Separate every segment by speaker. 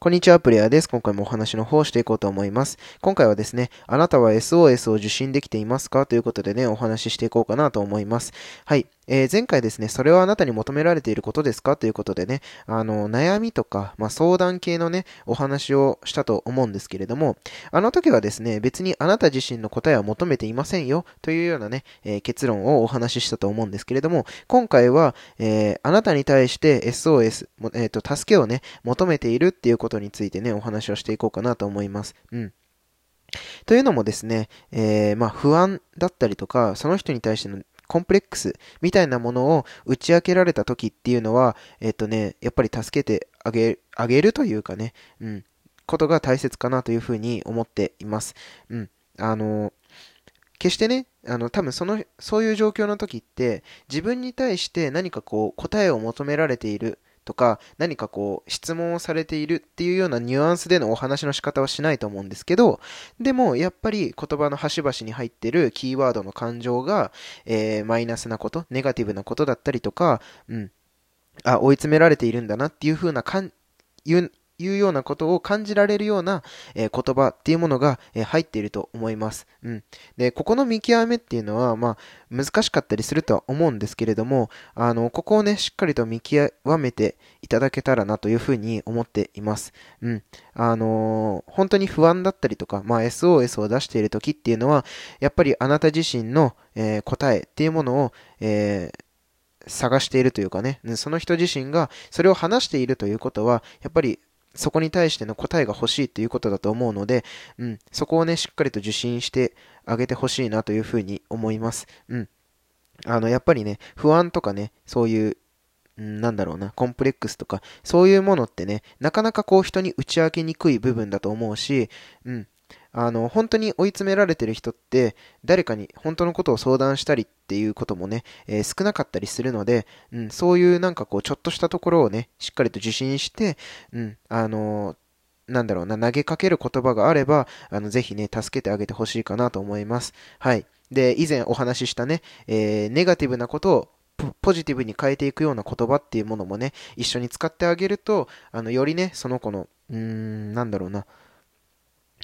Speaker 1: こんにちは、プレイヤーです。今回もお話の方をしていこうと思います。今回はですね、あなたは SOS を受信できていますか？ということでね、お話ししていこうかなと思います。はい。えー、前回ですね、それはあなたに求められていることですか？ということでね、あの、悩みとか、まあ、相談系のね、お話をしたと思うんですけれども、あの時はですね、別にあなた自身の答えは求めていませんよ、というようなね、えー、結論をお話ししたと思うんですけれども、今回は、えー、あなたに対して SOS、えっ、と、助けをね、求めているっていうことことについてね、お話をしていこうかなと思います。うん。というのもですね、えー、まあ、不安だったりとか、その人に対してのコンプレックスみたいなものを打ち明けられた時っていうのは、えっとね、やっぱり助けてあげあげるというかね、うん、ことが大切かなというふうに思っています。うん。あの、決してね、あの、多分その、そういう状況の時って、自分に対して何かこう、答えを求められているとか、何かこう、質問をされているっていうようなニュアンスでのお話の仕方はしないと思うんですけど、でも、やっぱり言葉の端々に入ってるキーワードの感情が、えー、マイナスなこと、ネガティブなことだったりとか、うん、あ、追い詰められているんだなっていう風な感じ、いういうようなことを感じられるような、えー、言葉っていうものが、えー、入っていると思います。うん。で、ここの見極めっていうのは、まあ、難しかったりするとは思うんですけれども、あの、ここをね、しっかりと見極めていただけたらなというふうに思っています。うん。あのー、本当に不安だったりとか、まあ、SOS を出している時っていうのは、やっぱりあなた自身の、え答えっていうものを、え探しているというかね、その人自身がそれを話しているということは、やっぱりそこに対しての答えが欲しいということだと思うので、うん、そこをね、しっかりと受信してあげてほしいなというふうに思います。うん。あの、やっぱりね、不安とかね、そういう、うん、なんだろうな、コンプレックスとか、そういうものってね、なかなかこう人に打ち明けにくい部分だと思うし、うん、あの、本当に追い詰められてる人って、誰かに本当のことを相談したりっていうこともね、えー、少なかったりするので、うん、そういうなんかこう、ちょっとしたところをね、しっかりと受信して、うん、あのー、なんだろうな、投げかける言葉があれば、あの、ぜひね、助けてあげてほしいかなと思います。はい。で、以前お話ししたね、えー、ネガティブなことをポジティブに変えていくような言葉っていうものもね、一緒に使ってあげると、あの、よりね、その子の、うーん、なんだろうな、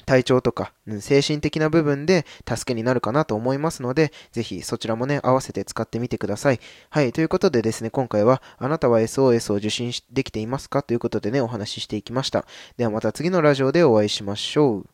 Speaker 1: 体調とか、うん、精神的な部分で助けになるかなと思いますので、ぜひそちらもね、合わせて使ってみてください。はい、ということでですね、今回は、あなたは SOS を受信できていますか？ということでね、お話ししていきました。ではまた次のラジオでお会いしましょう。